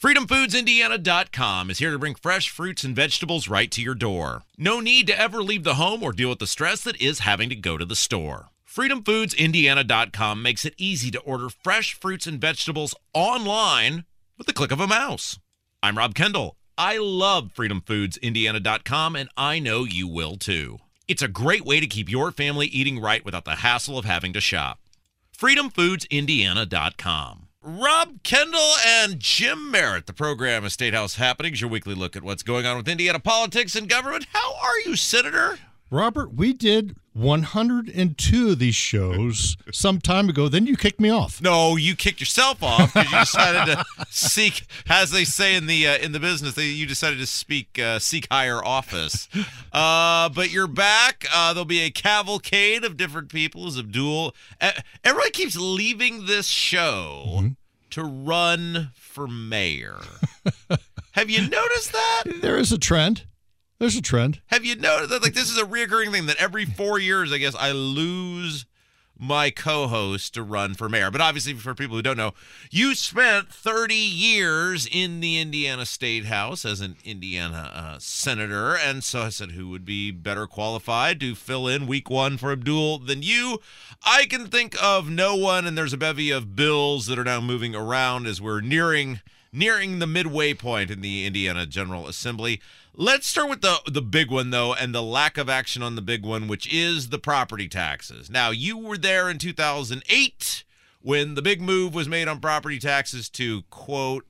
FreedomFoodsIndiana.com is here to bring fresh fruits and vegetables right to your door. No need to ever leave the home or deal with the stress that is having to go to the store. FreedomFoodsIndiana.com makes it easy to order fresh fruits and vegetables online with the click of a mouse. I'm Rob Kendall. I love FreedomFoodsIndiana.com, and I know you will too. It's a great way to keep your family eating right without the hassle of having to shop. FreedomFoodsIndiana.com. Rob Kendall and Jim Merritt. The program is State House Happenings, your weekly look at what's going on with Indiana politics and government. How are you, Senator? Robert, we did 102 of these shows some time ago. Then you kicked me off. No, you kicked yourself off because you decided to seek, as they say in the uh, in the business, they, you decided to speak uh, seek higher office. Uh, but you're back. Uh, there'll be a cavalcade of different people. As Abdul, everybody keeps leaving this show mm-hmm. to run for mayor. Have you noticed that? There is a trend. There's a trend. Have you noticed that? Like, this is a reoccurring thing that every four years, I guess, I lose my co-host to run for mayor. But obviously, for people who don't know, you spent 30 years in the Indiana State House as an Indiana uh, senator, and so I said, who would be better qualified to fill in Week One for Abdul than you? I can think of no one, and there's a bevy of bills that are now moving around as we're nearing nearing the midway point in the Indiana General Assembly. Let's start with the the big one though, and the lack of action on the big one, which is the property taxes. Now, you were there in 2008 when the big move was made on property taxes to quote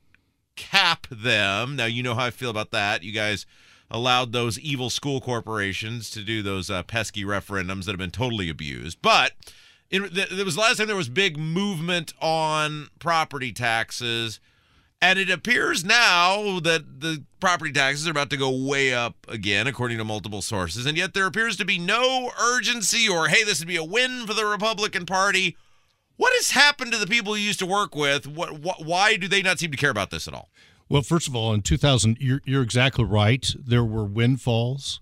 cap them. Now, you know how I feel about that. You guys allowed those evil school corporations to do those uh, pesky referendums that have been totally abused. But it, it was the last time there was big movement on property taxes and it appears now that the property taxes are about to go way up again, according to multiple sources. And yet there appears to be no urgency or, hey, this would be a win for the Republican Party. What has happened to the people you used to work with? What, why do they not seem to care about this at all? Well, first of all, in 2000, you're, you're exactly right. There were windfalls.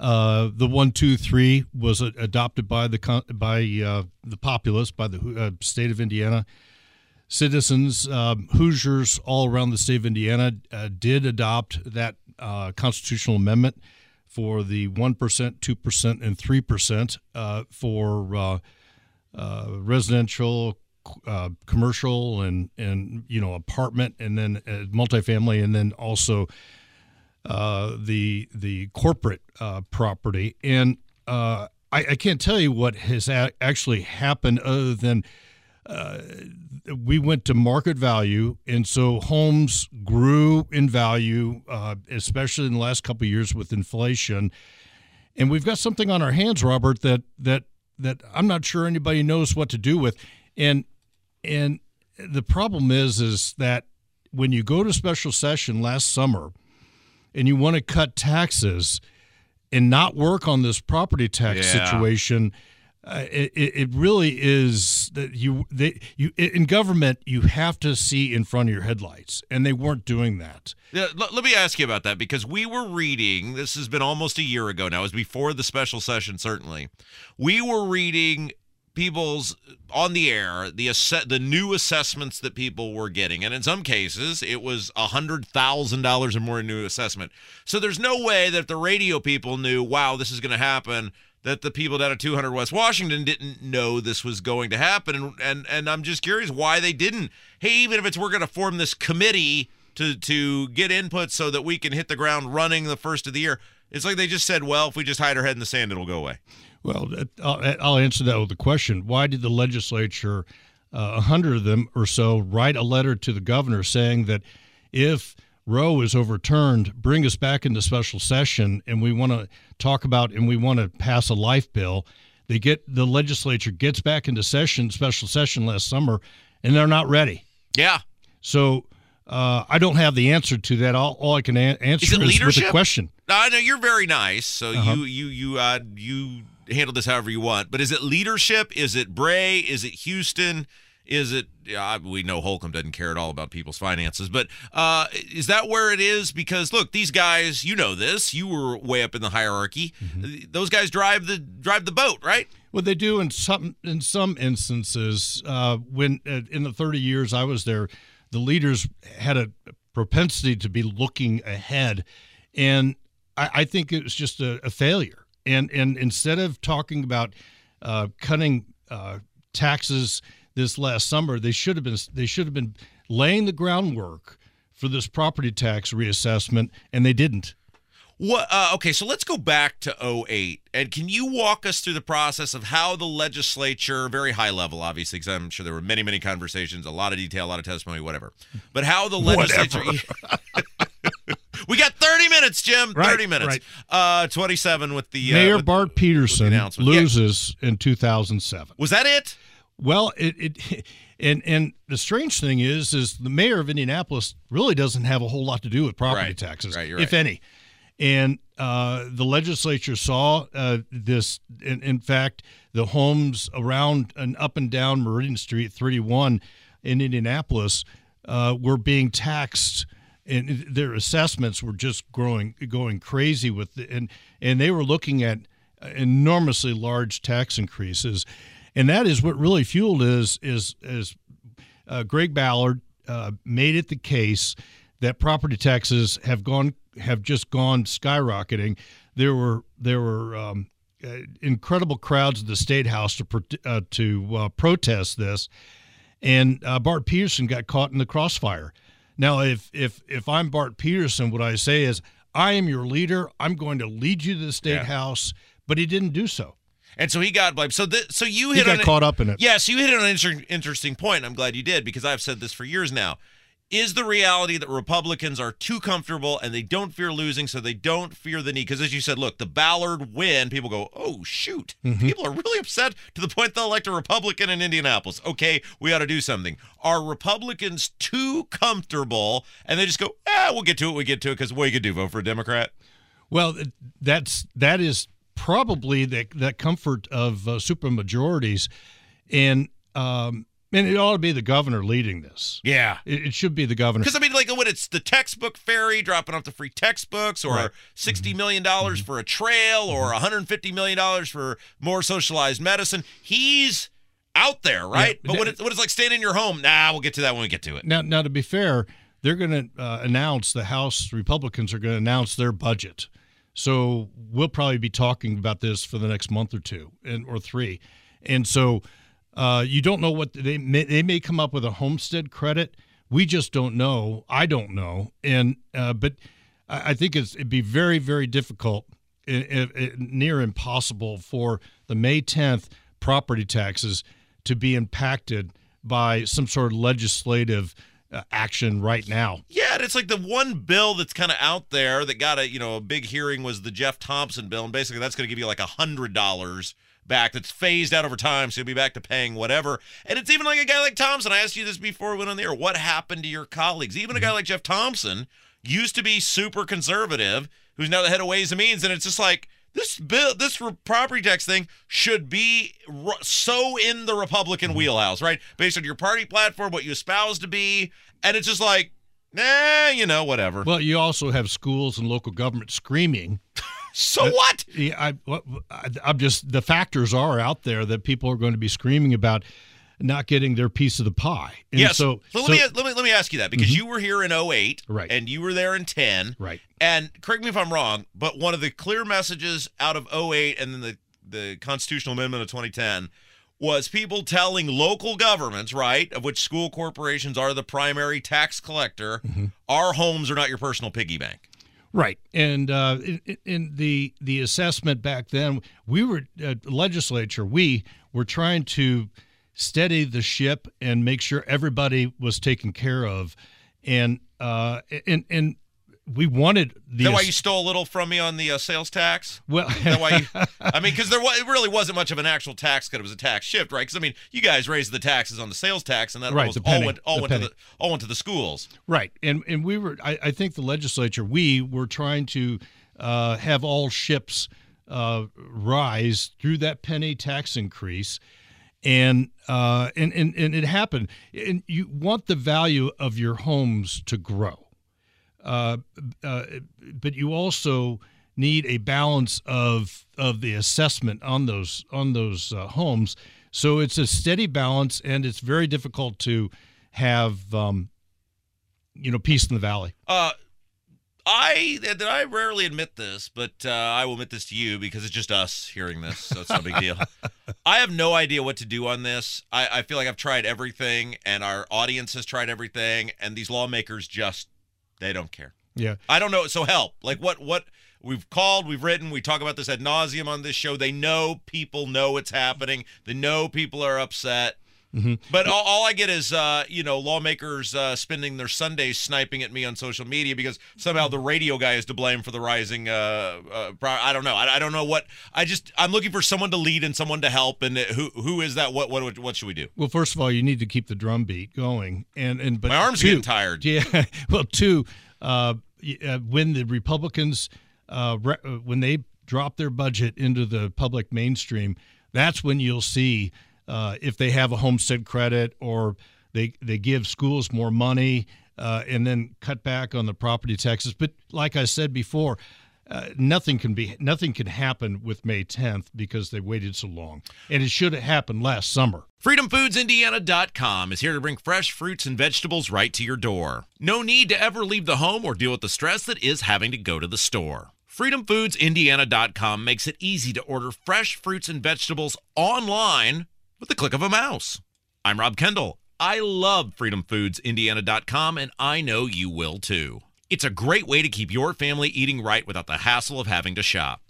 Uh, the one, two, three was adopted by the by uh, the populace, by the uh, state of Indiana citizens, uh, Hoosiers all around the state of Indiana uh, did adopt that uh, constitutional amendment for the 1%, 2%, and 3% uh, for uh, uh, residential, commercial, and, and, you know, apartment, and then multifamily, and then also the, the corporate property. And I, I, can't tell you what has a- actually happened other than – uh, we went to market value, and so homes grew in value, uh, especially in the last couple of years with inflation. And we've got something on our hands, Robert, that that that I'm not sure anybody knows what to do with. And and the problem is is that when you go to special session last summer and you want to cut taxes and not work on this property tax yeah. situation uh, it, it really is that you they you in government you have to see in front of your headlights and they weren't doing that. Yeah, let, let me ask you about that because we were reading this has been almost a year ago now it was before the special session certainly. We were reading people's on the air the ass- the new assessments that people were getting and in some cases it was a hundred thousand dollars or more in new assessment. So there's no way that the radio people knew wow this is going to happen that the people down at 200 West Washington didn't know this was going to happen, and and and I'm just curious why they didn't. Hey, even if it's we're going to form this committee to to get input so that we can hit the ground running the first of the year, it's like they just said, well, if we just hide our head in the sand, it'll go away. Well, I'll, answer that with a question: Why did the legislature, uh, a uh, hundred of them or so, write a letter to the governor saying that if Roe is overturned, bring us back into special session, and we want to talk about and we want to pass a life bill. They get the legislature gets back into session, special session last summer, and they're not ready. Yeah. So Uh, I don't have the answer to that. All, all I can a- answer Is it is, with leadership? a question. No, no, you're very nice, so Uh-huh. you you you uh you handle this however you want. But is it leadership? Is it Bray? Is it Huston? Is it? Yeah, we know Holcomb doesn't care at all about people's finances, but uh, is that where it is? Because look, these guys, you know this. You were way up in the hierarchy. Mm-hmm. Those guys drive the drive the boat, right? What they do in some in some instances, uh, when uh, in the 30 years I was there, the leaders had a propensity to be looking ahead, and I, I think it was just a, a failure. And and instead of talking about uh, cutting uh, taxes this last summer, they should have been they should have been laying the groundwork for this property tax reassessment, and they didn't. What? Uh, okay, so let's go back to 08. And can you walk us through the process of how the legislature, very high level, obviously, because I'm sure there were many, many conversations, a lot of detail, a lot of testimony, whatever. But how the legislature. we got 30 minutes, Jim. Right, 30 minutes. right. Uh, 27 with the. Uh, Mayor with- Bart Peterson announcement. Yeah. loses in 2007. Was that it? Well, it, it and and the strange thing is is the mayor of Indianapolis really doesn't have a whole lot to do with property Right, taxes, right, if right. any. And uh, the legislature saw uh, this. In, in fact, the homes around and up and down Meridian Street, 31 in Indianapolis, uh, were being taxed, and their assessments were just growing, going crazy with, the, and and they were looking at enormously large tax increases, and that is what really fueled is is is uh, Greg Ballard uh, made it the case that property taxes have gone have just gone skyrocketing. There were there were um, uh, incredible crowds at the state house to pro- uh, to uh, protest this, and uh, Bart Peterson got caught in the crossfire. Now, if if if I'm Bart Peterson, what I say is I am your leader. I'm going to lead you to the state Yeah. house, but he didn't do so. And so he got blamed. So, th- so you He hit got on a- caught up in it. Yeah, so you hit on an inter- interesting point. I'm glad you did because I've said this for years now. Is the reality that Republicans are too comfortable and they don't fear losing, so they don't fear the need? Because as you said, look, the Ballard win, people go, oh, shoot. People are really upset to the point they'll elect a Republican in Indianapolis. Okay, we ought to do something. Are Republicans too comfortable and they just go, ah, we'll get to it, we get to it, because what you could do, vote for a Democrat? Well, that's that is probably that that comfort of uh, supermajorities, and um, and it ought to be the governor leading this. Yeah. It, it should be the governor. Because I mean, like when it's the textbook fairy dropping off the free textbooks, or Right. sixty million dollars for a trail, or one hundred fifty million dollars for more socialized medicine, he's out there, right? Yeah. but when it's, when it's like staying in your home, nah, we'll get to that when we get to it. Now, now to be fair, they're going to uh, announce the House Republicans are going to announce their budget. So we'll probably be talking about this for the next month or two and or three, and so uh, you don't know what they may, they may come up with a homestead credit. We just don't know. I don't know, and uh, but I, think it's it'd be very very difficult, i i i- near impossible for the May tenth property taxes to be impacted by some sort of legislative uh, action right now. Yeah, and it's like the one bill that's kind of out there that got a you know a big hearing was the Jeff Thompson bill, and basically that's going to give you like a hundred dollars back that's phased out over time, so you'll be back to paying whatever. And it's even like a guy like Thompson. I asked you this before we went on the air. What happened to your colleagues? Even a guy like Jeff Thompson used to be super conservative, who's now the head of Ways and Means, and it's just like. This bill, this property tax thing should be so in the Republican mm-hmm. wheelhouse, right? Based on your party platform, what you espouse to be, and it's just like, nah, you know, whatever. Well, you also have schools and local government screaming. so uh, what? Yeah, I, I, I'm just the factors are out there that people are going to be screaming about not getting their piece of the pie. And yeah. So, So, let so- me let me let me ask you that because you were here in 08, Right. and you were there in 10, right. And correct me if I'm wrong, but one of the clear messages out of 08 and then the the constitutional amendment of 2010 was people telling local governments, right, of which school corporations are the primary tax collector, Mm-hmm. our homes are not your personal piggy bank. Right, and uh, in, in the the assessment back then, we were uh, legislature. We were trying to steady the ship and make sure everybody was taken care of, and uh, and and we wanted the. That why you stole a little from me on the uh, sales tax? well, that why you, I mean, because there wa- it really wasn't much of an actual tax cut; it was a tax shift, right? Because I mean, you guys raised the taxes on the sales tax, and that Right, almost penny, all went all the went to the all went to the schools. Right, and and we were. I, I think the legislature, we were trying to uh, have all ships uh, rise through that penny tax increase, and uh, and and and it happened. And you want the value of your homes to grow, uh, uh, but you also need a balance of of the assessment on those on those uh, homes. So it's a steady balance, and it's very difficult to have. Um, you know, peace in the valley. I that I rarely admit this, but uh, I will admit this to you because it's just us hearing this, so it's no big deal. I have no idea what to do on this. I, I feel like I've tried everything, and our audience has tried everything, and these lawmakers just they don't care. Yeah. I don't know. So help. Like what? What we've called, we've written, we talk about this ad nauseum on this show. They know people know it's happening. They know people are upset. But all, all I get is, uh, you know, lawmakers uh, spending their Sundays sniping at me on social media because somehow the radio guy is to blame for the rising. Uh, uh, I don't know. I, I don't know what. I just I'm looking for someone to lead and someone to help. And who who is that? What what what should we do? Well, first of all, you need to keep the drum beat going, and and but My arms two, getting tired. Yeah. Well, two, uh, uh, when the Republicans, uh, re- uh, when they drop their budget into the public mainstream, that's when you'll see uh, if they have a homestead credit or they they give schools more money uh, and then cut back on the property taxes. But like I said before. Uh, nothing can be nothing can happen with May 10th because they waited so long, and it should have happened last summer. FreedomFoodsIndiana.com is here to bring fresh fruits and vegetables right to your door. No need to ever leave the home or deal with the stress that is having to go to the store. FreedomFoodsIndiana.com makes it easy to order fresh fruits and vegetables online with the click of a mouse. I'm Rob Kendall. I love FreedomFoodsIndiana.com, and I know you will too. It's a great way to keep your family eating right without the hassle of having to shop.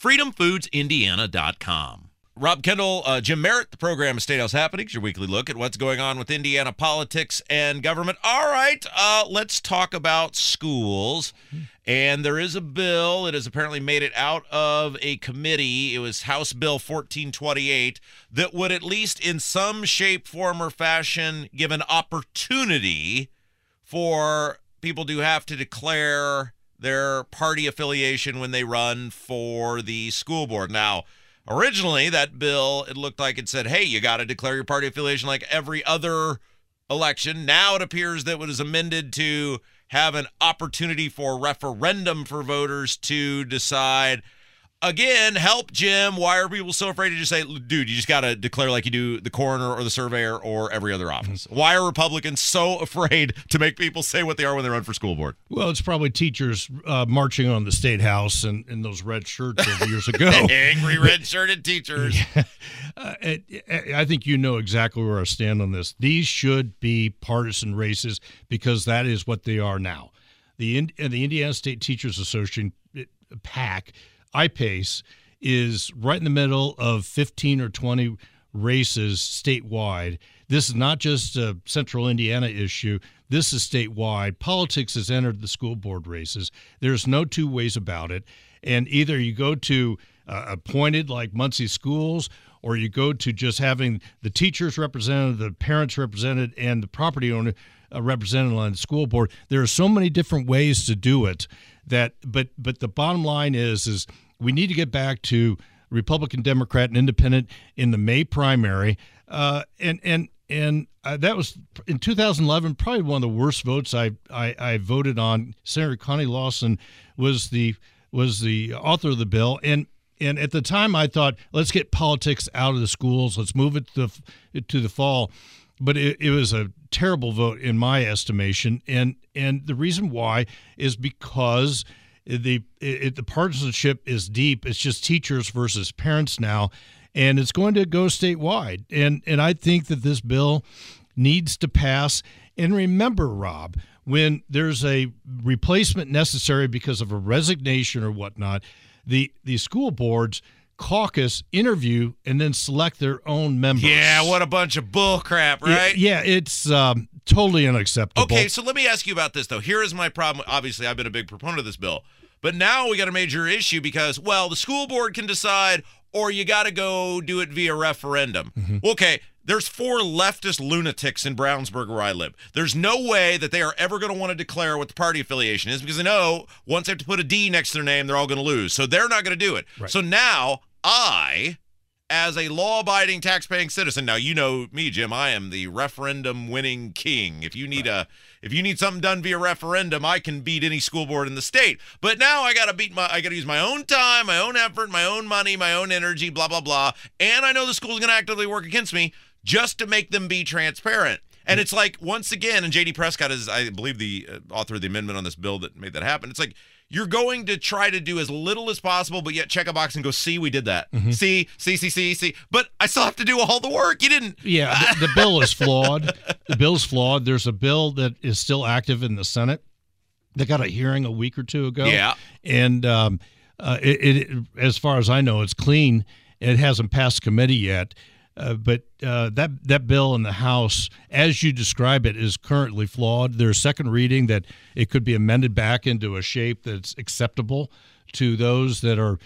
FreedomFoodsIndiana.com. Rob Kendall, uh, Jim Merritt, the program is State House Happenings, your weekly look at what's going on with Indiana politics and government. All right, uh, let's talk about schools. And there is a bill. It has apparently made it out of a committee. It was House Bill 1428 that would, at least in some shape, form, or fashion, give an opportunity for people to have to declare their party affiliation when they run for the school board. Now, originally that bill it looked like it said, "Hey, you got to declare your party affiliation like every other election." Now it appears that it was amended to have an opportunity for referendum for voters to decide Again, help Jim. Why are people so afraid to just say, dude, you just got to declare like you do the coroner or the surveyor or every other office? Why are Republicans so afraid to make people say what they are when they run for school board? Well, it's probably teachers uh, marching on the state house in, in those red shirts of years ago. Angry red shirted teachers. Uh, it- it- I think you know exactly where I stand on this. These should be partisan races because that is what they are now. The Ind- uh, the Indiana State Teachers Association uh, PAC, IPACE, is right in the middle of 15 or 20 races statewide. This is not just a central Indiana issue. This is statewide. Politics has entered the school board races. There's no two ways about it. And either you go to uh, appointed like Muncie schools, or you go to just having the teachers represented, the parents represented, and the property owner uh, represented on the school board. There are so many different ways to do it that, but but the bottom line is is we need to get back to Republican, Democrat, and Independent in the May primary, uh, and and and uh, that was in 2011 probably one of the worst votes I, I I voted on. Senator Connie Lawson was the was the author of the bill, and and at the time I thought let's get politics out of the schools, let's move it to the to the fall, but it, it was a terrible vote in my estimation, and and the reason why is because the it, the partisanship is deep. It's just teachers versus parents now, and it's going to go statewide. And and I think that this bill needs to pass. And remember, Rob, when there's a replacement necessary because of a resignation or whatnot, the the school boards caucus interview and then select their own members. Yeah, what a bunch of bull crap, right? Yeah, yeah it's um, totally unacceptable. Okay, so let me ask you about this though. Here is my problem. Obviously, I've been a big proponent of this bill, but now we got a major issue because well, the school board can decide, or you got to go do it via referendum. Mm-hmm. Okay. There's four leftist lunatics in Brownsburg where I live. There's no way that they are ever going to want to declare what the party affiliation is because they know once they have to put a D next to their name, they're all going to lose. So they're not going to do it. Right. So now I, as a law abiding tax-paying citizen, now you know me, Jim. I am the referendum winning king. If you need a if you need something done via referendum, I can beat any school board in the state. But now I gotta beat my I gotta use my own time, my own effort, my own money, my own energy, blah, blah, blah. And I know the school's gonna actively work against me just to make them be transparent. And it's like once again, and JD Prescott is, I believe, the uh, author of the amendment on this bill that made that happen. It's like you're going to try to do as little as possible, but yet check a box and go, see, we did that. See, see, see, see, see. But I still have to do all the work. You didn't. Yeah, the, the bill is flawed. The bill's flawed. There's a bill that is still active in the Senate. They got a hearing a week or two ago. Yeah. and um, uh, it, it, as far as I know, it's clean. It hasn't passed committee yet. Uh, but uh, that that bill in the House, as you describe it, is currently flawed. There's second reading that it could be amended back into a shape that's acceptable to those that are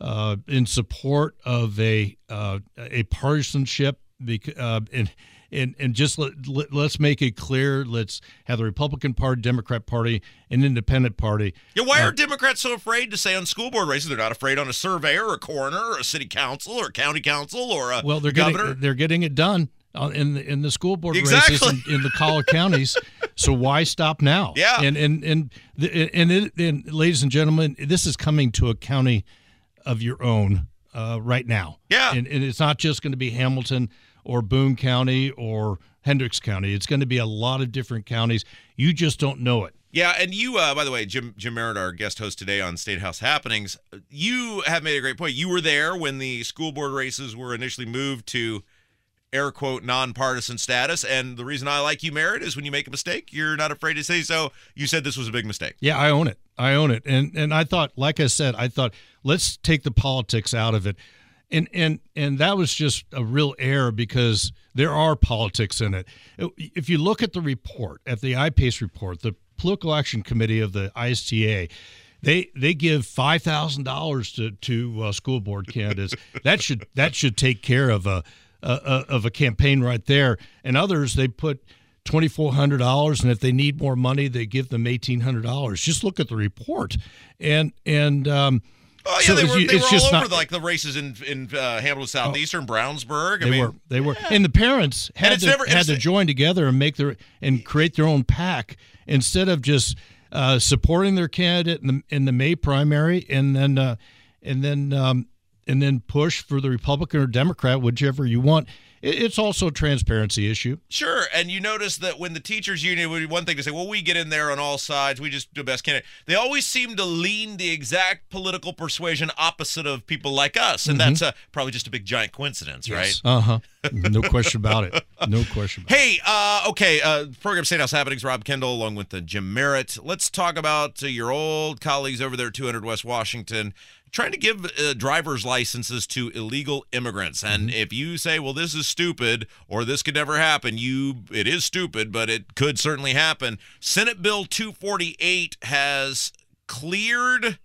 uh, in support of a uh, a partisanship. bec- Uh, and and and just let, let, let's make it clear. Let's have the Republican Party, Democrat Party, and Independent Party. Yeah, why are Democrats so afraid to say on school board races? They're not afraid on a surveyor, or a coroner, or a city council, or a county council, or a Well, they're governor. getting they're getting it done uh, in the in the school board Exactly. races in, in the college counties. So why stop now? Yeah. and and and the, and, it, and ladies and gentlemen, this is coming to a county of your own uh, right now. Yeah. and, and it's not just going to be Hamilton or Boone County or Hendricks County. It's going to be a lot of different counties. You just don't know it. Yeah, and you, uh, by the way, Jim Jim Merritt, our guest host today on State House Happenings, you have made a great point. You were there when the school board races were initially moved to air quote nonpartisan status, and the reason I like you, Merritt, is when you make a mistake, you're not afraid to say so. You said this was a big mistake. Yeah, I own it. I own it. And and I thought, like I said, I thought let's take the politics out of it. And and and that was just a real error because there are politics in it. If you look at the report, at the IPACE report, the Political Action Committee of the ISTA, they they give five thousand dollars to to uh, school board candidates. that should that should take care of a, a, a of a campaign right there. And others they put twenty four hundred dollars, and if they need more money, they give them eighteen hundred dollars. Just look at the report, and and um, Oh yeah, so they were, they were all over not- Oh. like the races in in uh, Hamilton Southeastern, Brownsburg. I they mean, were they were, and the parents had to never- had to join together and make their and create their own pack instead of just uh, supporting their candidate in the in the May primary and then uh, and then um, and then push for the Republican or Democrat, whichever you want. It, it's also a transparency issue. Sure, and you notice that when the teachers union would be one thing to say, well, we get in there on all sides, we just do the best candidate. They always seem to lean the exact political persuasion opposite of people like us, and that's uh, probably just a big giant coincidence, right? Uh huh. No question about it. No question. About it. Hey, uh, okay, uh, program State House Happenings, Rob Kendall, along with uh, Jim Merritt. Let's talk about uh, your old colleagues over there 200 West Washington trying to give uh, driver's licenses to illegal immigrants. And if you say, well, this is stupid or this could never happen, you it is stupid, but it could certainly happen. Senate Bill 248 has cleared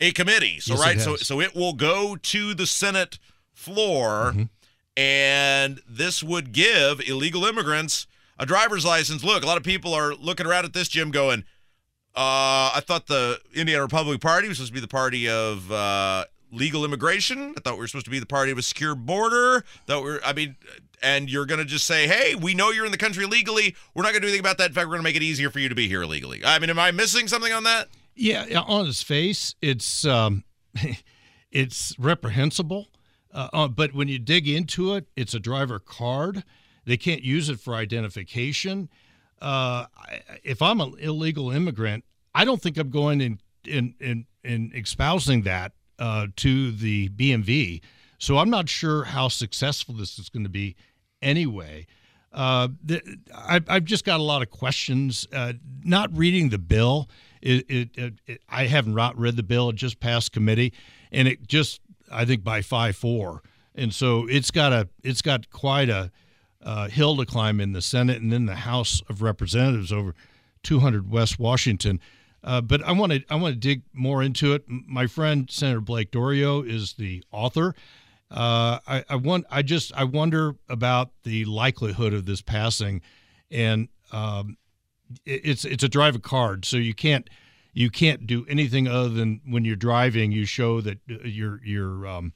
a committee. So, Yes, it right, so, so it will go to the Senate floor and this would give illegal immigrants a driver's license. Look, a lot of people are looking around at this, Jim, going, uh, I thought the Indiana Republican Party was supposed to be the party of uh, legal immigration. I thought we were supposed to be the party of a secure border. That we're, I mean, and you're going to just say, hey, we know you're in the country legally. We're not going to do anything about that. In fact, we're going to make it easier for you to be here illegally. I mean, am I missing something on that? Yeah, on its face, it's um, it's reprehensible. Uh, uh, but when you dig into it, it's a driver card. They can't use it for identification. Uh, if I'm an illegal immigrant, I don't think I'm going in in in, in espousing that uh, to the BMV. So I'm not sure how successful this is going to be anyway. Uh, the, I, I've just got a lot of questions. Uh, not reading the bill, it, it, it, it I haven't ro- read the bill. It just passed committee, and it just I think by five four, and so it's got a it's got quite a uh, hill to climb in the Senate and then the House of Representatives over 200 West Washington. Uh, but I want to I want to dig more into it. My friend Senator Blake Doriot is the author. Uh, I, I want I just I wonder about the likelihood of this passing, and um, it, it's it's a drive a card, so you can't you can't do anything other than when you're driving, you show that uh, you're you're um,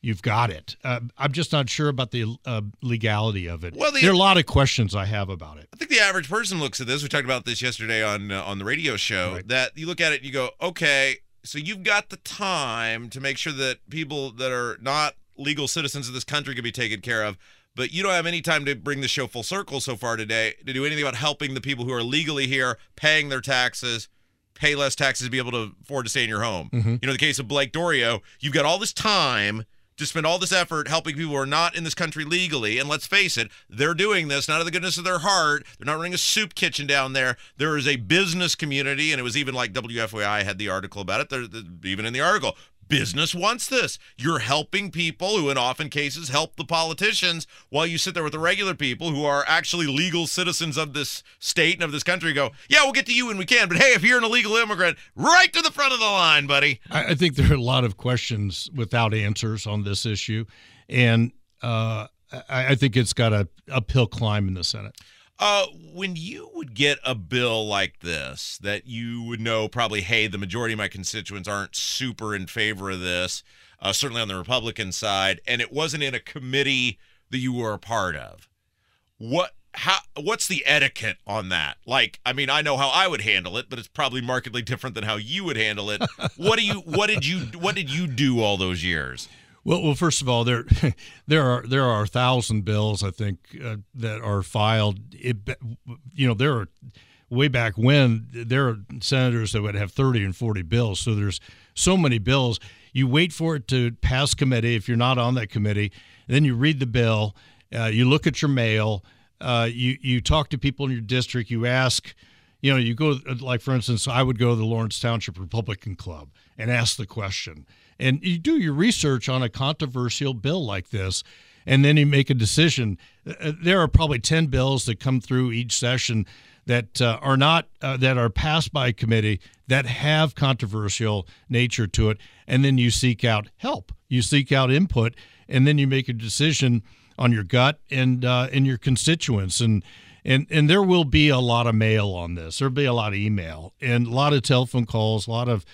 you've got it. Uh, I'm just not sure about the uh, legality of it. Well, the, there are a lot of questions I have about it. I think the average person looks at this. We talked about this yesterday on uh, on the radio show. Right. That you look at it and you go, okay, so you've got the time to make sure that people that are not legal citizens of this country can be taken care of. But you don't have any time to bring the show full circle so far today to do anything about helping the people who are legally here, paying their taxes, pay less taxes to be able to afford to stay in your home. Mm-hmm. You know, the case of Blake Doriot, you've got all this time to spend all this effort helping people who are not in this country legally. And let's face it, they're doing this not out of the goodness of their heart. They're not running a soup kitchen down there. There is a business community, and it was even like WFYI had the article about it. Even in the article, business wants this. You're helping people who, in often cases, help the politicians while you sit there with the regular people who are actually legal citizens of this state and of this country. Go, yeah, we'll get to you when we can. But hey, if you're an illegal immigrant, right to the front of the line, buddy. I, think there are a lot of questions without answers on this issue. And uh, I, I think it's got a uphill climb in the Senate. Uh, when you would get a bill like this, that you would know probably, hey, the majority of my constituents aren't super in favor of this, uh, certainly on the Republican side, and it wasn't in a committee that you were a part of. What? How? What's the etiquette on that? Like, I mean, I know how I would handle it, but it's probably markedly different than how you would handle it. what do you? What did you? What did you do all those years? Well, well, first of all, there there are there are a thousand bills I think uh, that are filed. It, you know, there are way back when there are senators that would have thirty and forty bills. So there's so many bills. You wait for it to pass committee if you're not on that committee. then you read the bill. Uh, you look at your mail. Uh, you you talk to people in your district. You ask. You know, you go like for instance, I would go to the Lawrence Township Republican Club and ask the question and you do your research on a controversial bill like this and then you make a decision. Uh, uh, there are probably 10 bills that come through each session that uh, are not uh, that are passed by committee that have controversial nature to it and then you seek out help. You seek out input and then you make a decision on your gut and uh, and your constituents. And and and there will be a lot of mail on this. There'll be a lot of email and a lot of telephone calls a lot of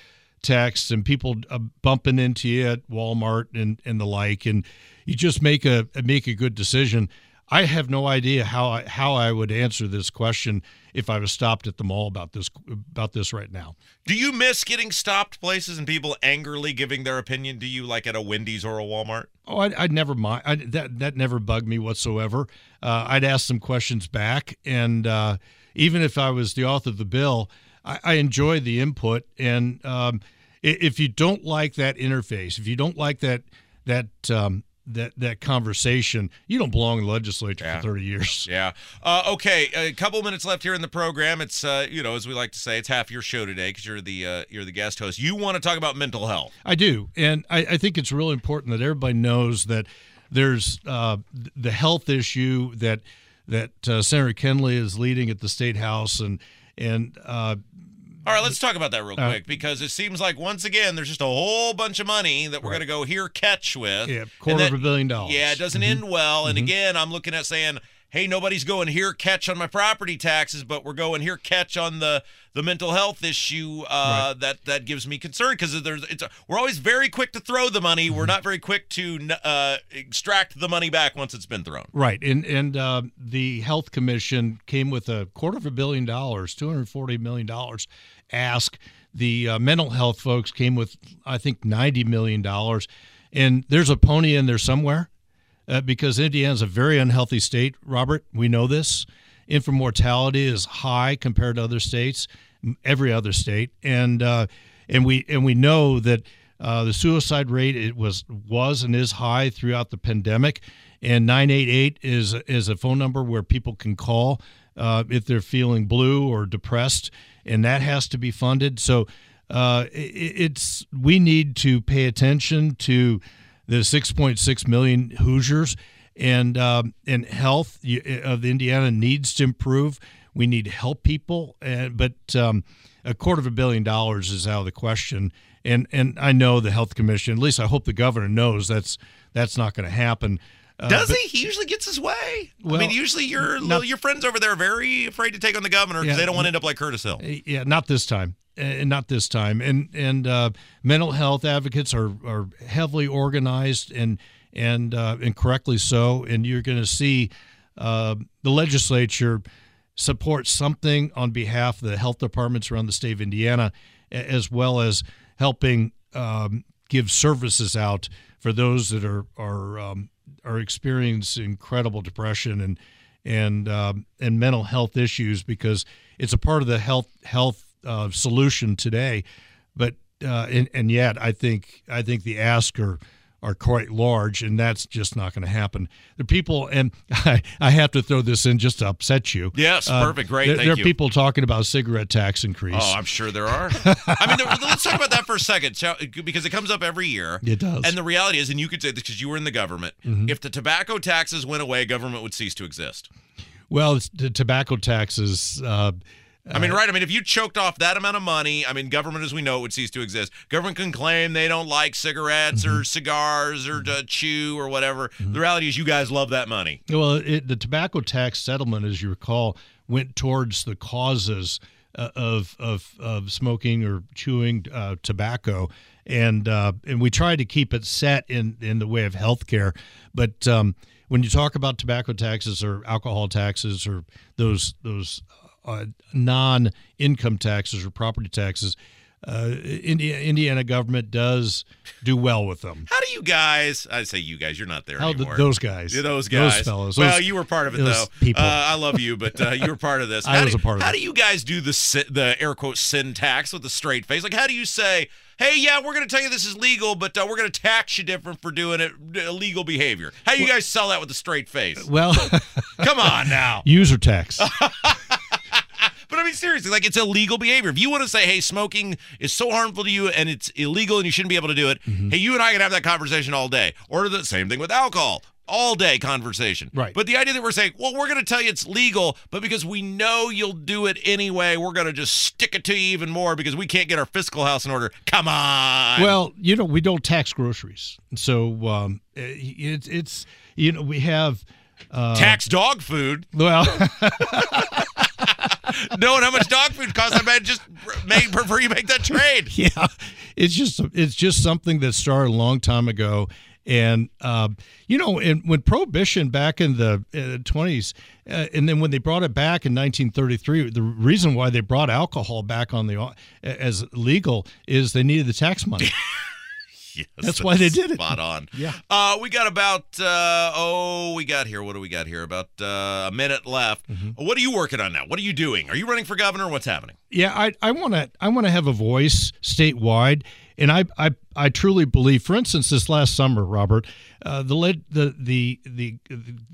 texts and people uh, bumping into you at Walmart and, and the like, and you just make a make a good decision. I have no idea how I, how I would answer this question if I was stopped at the mall about this about this right now. Do you miss getting stopped places and people angrily giving their opinion to you, like at a Wendy's or a Walmart? Oh, I'd, I'd never mind. I, that that never bugged me whatsoever. Uh, I'd ask some questions back, and uh, even if I was the author of the bill, I, I enjoy the input. And um, if you don't like that interface, if you don't like that that um, that that conversation. You don't belong in the legislature yeah. for 30 years. Yeah. Uh, okay. A couple minutes left here in the program. It's uh, you know as we like to say, it's half your show today because you're the uh, you're the guest host. You want to talk about mental health? I do, and I, I think it's really important that everybody knows that there's uh, the health issue that that uh, Senator Kenley is leading at the state house and and uh, all right, let's talk about that real uh, quick because it seems like once again there's just a whole bunch of money that we're right. going to go here catch with. Yeah, quarter that, of a billion dollars. Yeah, it doesn't mm-hmm. end well. And mm-hmm. again, I'm looking at saying, hey, nobody's going here catch on my property taxes, but we're going here catch on the the mental health issue uh, right. that that gives me concern because there's it's a, we're always very quick to throw the money. We're mm-hmm. not very quick to uh, extract the money back once it's been thrown. Right, and and uh, the health commission came with a quarter of a billion dollars, two hundred forty million dollars ask. The uh, mental health folks came with, I think, $90 million. And there's a pony in there somewhere uh, because Indiana's a very unhealthy state, Robert. We know this. Infant mortality is high compared to other states, every other state. And, uh, and, we, and we know that uh, the suicide rate it was was and is high throughout the pandemic, and 988 is is a phone number where people can call uh, if they're feeling blue or depressed, and that has to be funded. So uh, it, it's we need to pay attention to the 6.6 million Hoosiers and um, and health of Indiana needs to improve. We need to help people, and but um, a quarter of a billion dollars is out of the question. And and I know the health commission. At least I hope the governor knows that's that's not going to happen. Uh, Does but, he? He usually gets his way. Well, I mean, usually your not, your friends over there are very afraid to take on the governor because yeah, they don't want to end up like Curtis Hill. Yeah, not this time and not this time. And and uh, mental health advocates are are heavily organized and and uh, and correctly so. And you're going to see uh, the legislature support something on behalf of the health departments around the state of Indiana, as well as helping um, give services out for those that are are um, are experiencing incredible depression and and um, and mental health issues because it's a part of the health health uh, solution today. But uh, and, and yet, I think I think the ask are are quite large, and that's just not going to happen. The people, and I, I have to throw this in just to upset you. Yes, uh, perfect, great. There, there are people talking about cigarette tax increase. Oh, I'm sure there are. I mean, let's talk about that for a second, because it comes up every year. It does. And the reality is, and you could say this because you were in the government. Mm-hmm. If the tobacco taxes went away, government would cease to exist. Well, the tobacco taxes. Uh, I mean, right? I mean, if you choked off that amount of money, I mean, government as we know it would cease to exist. Government can claim they don't like cigarettes mm-hmm. or cigars or uh, chew or whatever. Mm-hmm. The reality is, you guys love that money. Well, it, the tobacco tax settlement, as you recall, went towards the causes uh, of, of of smoking or chewing uh, tobacco, and uh, and we tried to keep it set in in the way of health care, but. Um, when you talk about tobacco taxes or alcohol taxes or those those uh, non-income taxes or property taxes, uh, Indiana, Indiana government does do well with them. How do you guys? I say you guys. You're not there How anymore. The, those guys. Those guys. Those fellows. Well, those, you were part of it though. People. Uh, I love you, but uh, you were part of this. I was do, a part of How it. do you guys do the the air quote sin tax with a straight face? Like, how do you say? Hey, yeah, we're going to tell you this is legal, but uh, we're going to tax you different for doing it illegal behavior. How do you guys sell that with a straight face? Well, come on now. User tax. But I mean, seriously, like it's illegal behavior. If you want to say, hey, smoking is so harmful to you and it's illegal and you shouldn't be able to do it, mm-hmm. hey, you and I can have that conversation all day. Or the same thing with alcohol all day conversation. Right. But the idea that we're saying, well, we're going to tell you it's legal, but because we know you'll do it anyway, we're going to just stick it to you even more because we can't get our fiscal house in order. Come on. Well, you know, we don't tax groceries. So um, it, it's, you know, we have. Uh, tax dog food. Well. knowing how much dog food costs, I might just make prefer you make that trade. Yeah, it's just it's just something that started a long time ago, and um, you know, and when prohibition back in the twenties, uh, and then when they brought it back in 1933, the reason why they brought alcohol back on the as legal is they needed the tax money. yes, that's, that's, why they did it. Spot on. Yeah. Uh, we got about uh, oh, we got here. What do we got here? About uh, a minute left. Mm-hmm. What are you working on now? What are you doing? Are you running for governor? What's happening? Yeah, I I want to I want to have a voice statewide, and I I I truly believe. For instance, this last summer, Robert, uh, the the the the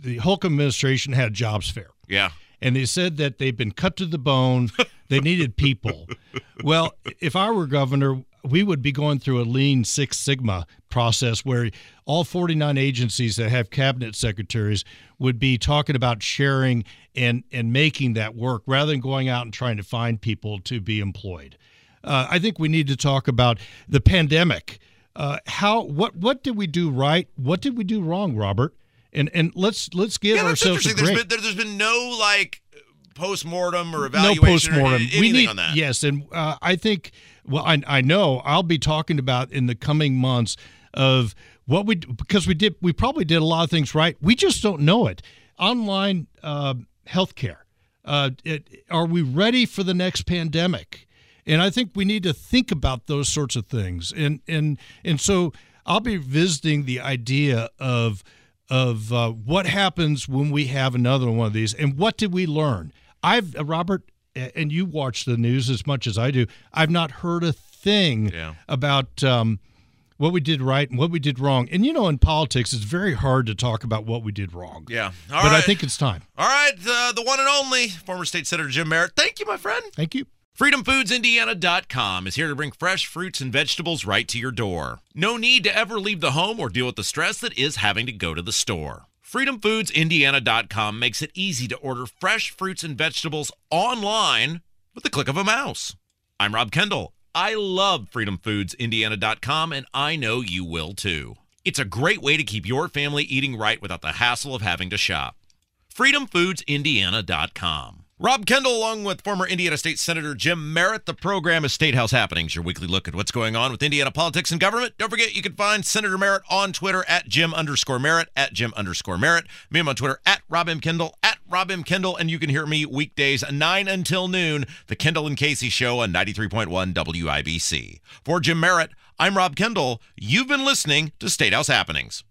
the Holcomb administration had jobs fair. Yeah and they said that they've been cut to the bone. they needed people. Well, if I were governor, we would be going through a lean Six Sigma process where all 49 agencies that have cabinet secretaries would be talking about sharing and, and making that work rather than going out and trying to find people to be employed. Uh, I think we need to talk about the pandemic. Uh, how what what did we do right? What did we do wrong, Robert? And and let's let's give yeah, ourselves a great. There's been, there's been no like post mortem or evaluation. No post mortem. We need yes, and uh, I think well, I, I know I'll be talking about in the coming months of what we because we did we probably did a lot of things right. We just don't know it. Online uh, healthcare. Uh, it, are we ready for the next pandemic? And I think we need to think about those sorts of things. And and and so I'll be visiting the idea of of uh, what happens when we have another one of these, and what did we learn? I've uh, Robert, and you watch the news as much as I do. I've not heard a thing yeah. about um, what we did right and what we did wrong. And you know, in politics, it's very hard to talk about what we did wrong. Yeah, All but right. I think it's time. All right, uh, the one and only former state senator Jim Merritt. Thank you, my friend. Thank you. FreedomFoodsIndiana.com is here to bring fresh fruits and vegetables right to your door. No need to ever leave the home or deal with the stress that is having to go to the store. FreedomFoodsIndiana.com makes it easy to order fresh fruits and vegetables online with the click of a mouse. I'm Rob Kendall. I love FreedomFoodsIndiana.com, and I know you will too. It's a great way to keep your family eating right without the hassle of having to shop. FreedomFoodsIndiana.com. Rob Kendall, along with former Indiana State Senator Jim Merritt. The program is State House Happenings, your weekly look at what's going on with Indiana politics and government. Don't forget, you can find Senator Merritt on Twitter at Jim underscore Merritt, at Jim underscore Merritt. Me, I'm on Twitter at Rob M. Kendall, at Rob M. Kendall, and you can hear me weekdays 9 until noon, The Kendall and Casey Show on 93.1 WIBC. For Jim Merritt, I'm Rob Kendall. You've been listening to State House Happenings.